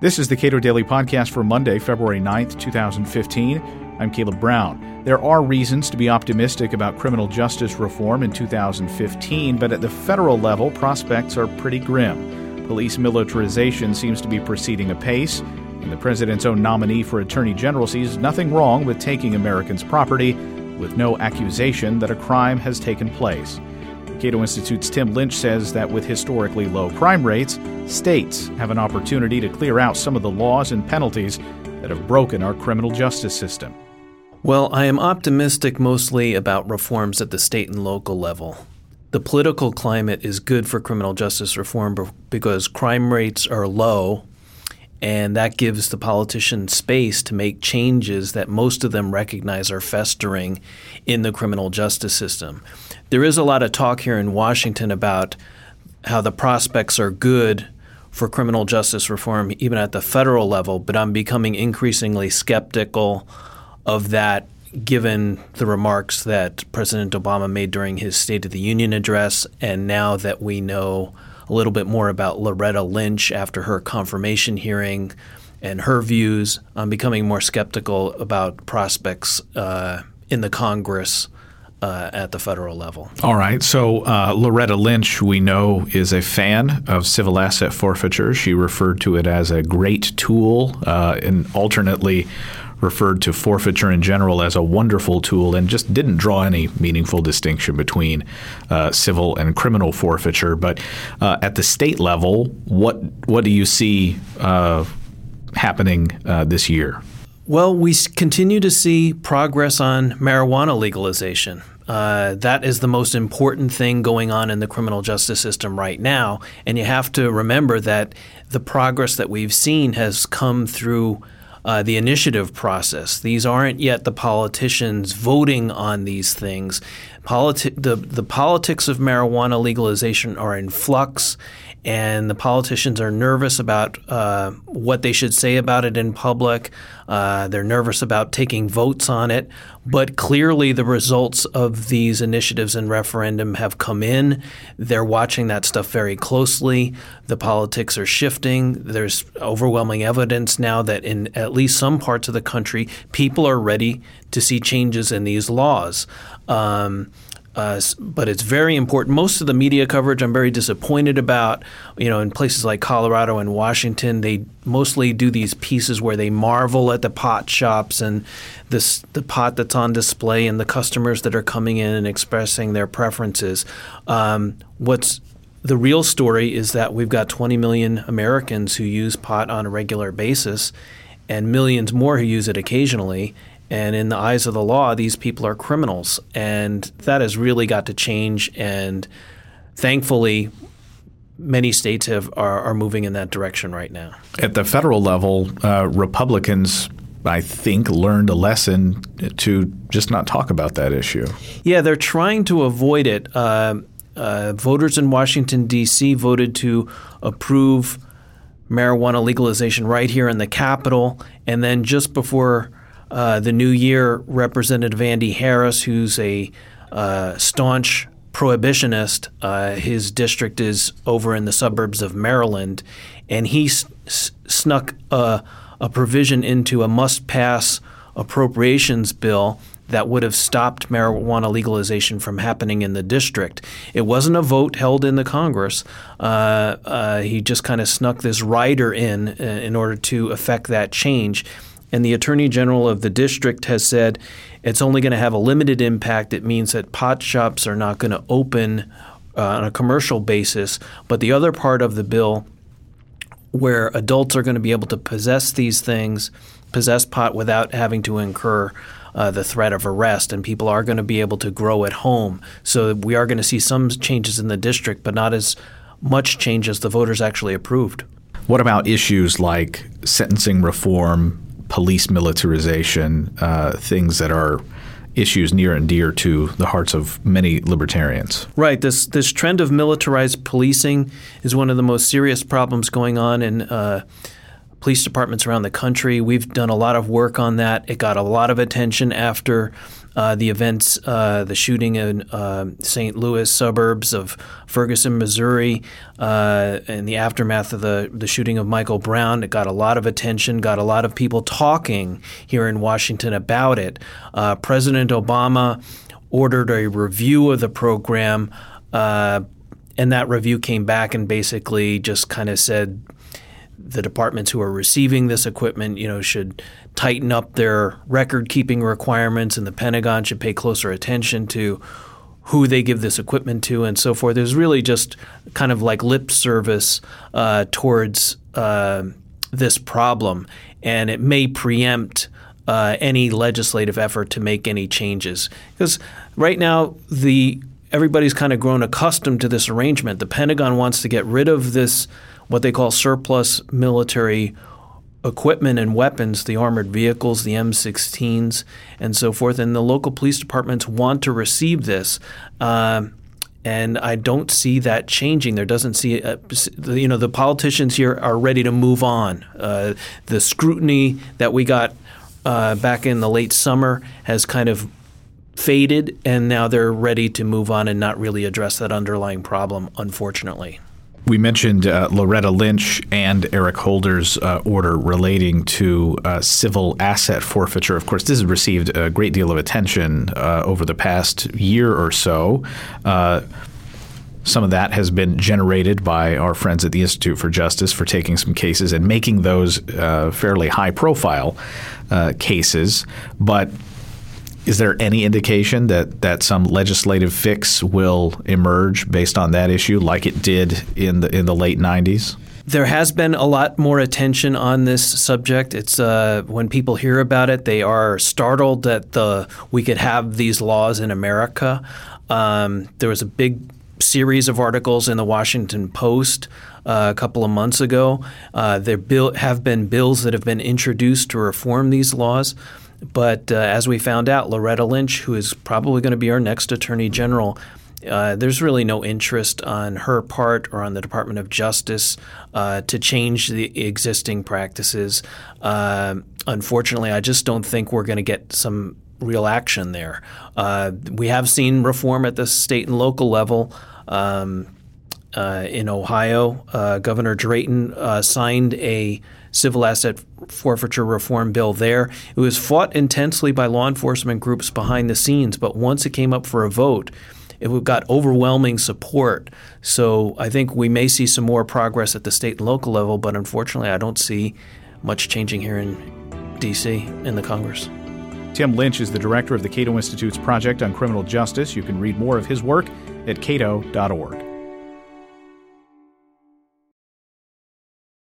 This is the Cato Daily Podcast for Monday, February 9th, 2015. I'm Caleb Brown. There are reasons to be optimistic about criminal justice reform in 2015, but at the federal level, prospects are pretty grim. Police militarization seems to be proceeding apace, and the president's own nominee for attorney general sees nothing wrong with taking Americans' property with no accusation that a crime has taken place. Cato Institute's Tim Lynch says that with historically low crime rates, states have an opportunity to clear out some of the laws and penalties that have broken our criminal justice system. Well, I am optimistic mostly about reforms at the state and local level. The political climate is good for criminal justice reform because crime rates are low, and that gives the politicians space to make changes that most of them recognize are festering in the criminal justice system. There is a lot of talk here in Washington about how the prospects are good for criminal justice reform, even at the federal level, but I'm becoming increasingly skeptical of that given the remarks that President Obama made during his State of the Union address, and now that we know a little bit more about Loretta Lynch after her confirmation hearing and her views, I'm becoming more skeptical about prospects uh, in the Congress uh, at the federal level. All right. So uh, Loretta Lynch, we know, is a fan of civil asset forfeiture. She referred to it as a great tool uh, and alternately referred to forfeiture in general as a wonderful tool and just didn't draw any meaningful distinction between uh, civil and criminal forfeiture. But uh, at the state level, what what do you see uh, happening this year? Well, we continue to see progress on marijuana legalization. Uh, that is the most important thing going on in the criminal justice system right now. And you have to remember that the progress that we've seen has come through uh, the initiative process. These aren't yet the politicians voting on these things. Politi- the, the politics of marijuana legalization are in flux and the politicians are nervous about uh, what they should say about it in public. Uh, they're nervous about taking votes on it. But clearly, the results of these initiatives and referendum have come in. They're watching that stuff very closely. The politics are shifting. There's overwhelming evidence now that in at least some parts of the country, people are ready to see changes in these laws. Um, uh, but it's very important. Most of the media coverage I'm very disappointed about. You know, in places like Colorado and Washington, they mostly do these pieces where they marvel at the pot shops and this the pot that's on display and the customers that are coming in and expressing their preferences. Um, what's the real story is that we've got 20 million Americans who use pot on a regular basis, and millions more who use it occasionally. And in the eyes of the law, these people are criminals. And that has really got to change. And thankfully, many states have, are, are moving in that direction right now. At the federal level, uh, Republicans I think, learned a lesson to just not talk about that issue. Yeah, they're trying to avoid it. Uh, uh, voters in Washington, D.C. voted to approve marijuana legalization right here in the capital. And then just before uh, the new year, Representative Andy Harris, who's a uh, staunch prohibitionist, uh, his district is over in the suburbs of Maryland, and he s- snuck a, a provision into a must pass appropriations bill that would have stopped marijuana legalization from happening in the district. It wasn't a vote held in the Congress. Uh, uh, he just kind of snuck this rider in uh, in order to effect that change and the Attorney General of the district has said it's only going to have a limited impact. It means that pot shops are not going to open uh, on a commercial basis. But the other part of the bill, where adults are going to be able to possess these things, possess pot without having to incur uh, the threat of arrest, and people are going to be able to grow at home. So we are going to see some changes in the district, but not as much change as the voters actually approved. What about issues like sentencing reform, police militarization, uh, things that are issues near and dear to the hearts of many libertarians. Right. This this trend of militarized policing is one of the most serious problems going on in uh, police departments around the country. We've done a lot of work on that. It got a lot of attention after uh, the events, uh, the shooting in uh, St. Louis suburbs of Ferguson, Missouri, uh, and the aftermath of the, the shooting of Michael Brown. It got a lot of attention, got a lot of people talking here in Washington about it. Uh, President Obama ordered a review of the program, uh, and that review came back and basically just kind of said the departments who are receiving this equipment, you know, should tighten up their record keeping requirements, and the Pentagon should pay closer attention to who they give this equipment to and so forth. There's really just kind of like lip service uh, towards uh, this problem, and it may preempt. Uh, any legislative effort to make any changes because right now the everybody's kind of grown accustomed to this arrangement. The Pentagon wants to get rid of this what they call surplus military equipment and weapons, the armored vehicles, the M16s, and so forth. And the local police departments want to receive this. Uh, and I don't see that changing. There doesn't see, a, you know, the politicians here are ready to move on. Uh, the scrutiny that we got uh, back in the late summer has kind of faded, and now they're ready to move on and not really address that underlying problem, unfortunately. We mentioned uh, Loretta Lynch and Eric Holder's uh, order relating to uh, civil asset forfeiture. Of course, this has received a great deal of attention uh, over the past year or so. Uh, some of that has been generated by our friends at the Institute for Justice for taking some cases and making those uh, fairly high profile cases. But is there any indication that, that some legislative fix will emerge based on that issue, like it did in the in the late '90s? There has been a lot more attention on this subject. It's uh, when people hear about it, they are startled that the we could have these laws in America. Um, there was a big series of articles in the Washington Post uh, a couple of months ago. Uh, there bill, have been bills that have been introduced to reform these laws. But uh, as we found out, Loretta Lynch, who is probably going to be our next Attorney General, uh, there's really no interest on her part or on the Department of Justice uh, to change the existing practices. Uh, unfortunately, I just don't think we're going to get some real action there. Uh, we have seen reform at the state and local level. Um, uh, in Ohio, Governor Dayton signed a civil asset forfeiture reform bill there. It was fought intensely by law enforcement groups behind the scenes, but once it came up for a vote, it got overwhelming support. So I think we may see some more progress at the state and local level, but unfortunately, I don't see much changing here in D.C. in the Congress. Tim Lynch is the director of the Cato Institute's Project on Criminal Justice. You can read more of his work at cato.org.